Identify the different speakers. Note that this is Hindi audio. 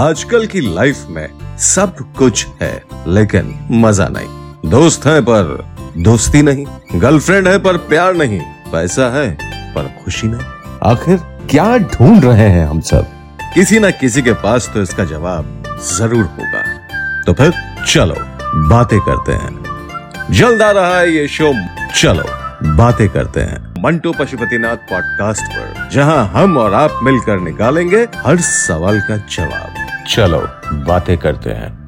Speaker 1: आजकल की लाइफ में सब कुछ है, लेकिन मज़ा नहीं। दोस्त है पर दोस्ती नहीं, गर्लफ्रेंड है पर प्यार नहीं, पैसा है पर खुशी नहीं। आखिर क्या ढूंढ रहे हैं हम सब? किसी ना किसी के पास तो इसका जवाब ज़रूर होगा। तो फिर चलो, बातें करते हैं। जल्द आ रहा है ये शो, चलो, बातें करते हैं। मंटो पशुपतिनाथ पॉडकास्ट पर, जहाँ हम और आप मिलकर निकालेंगे हर सवाल का जवाब। चलो बातें करते हैं।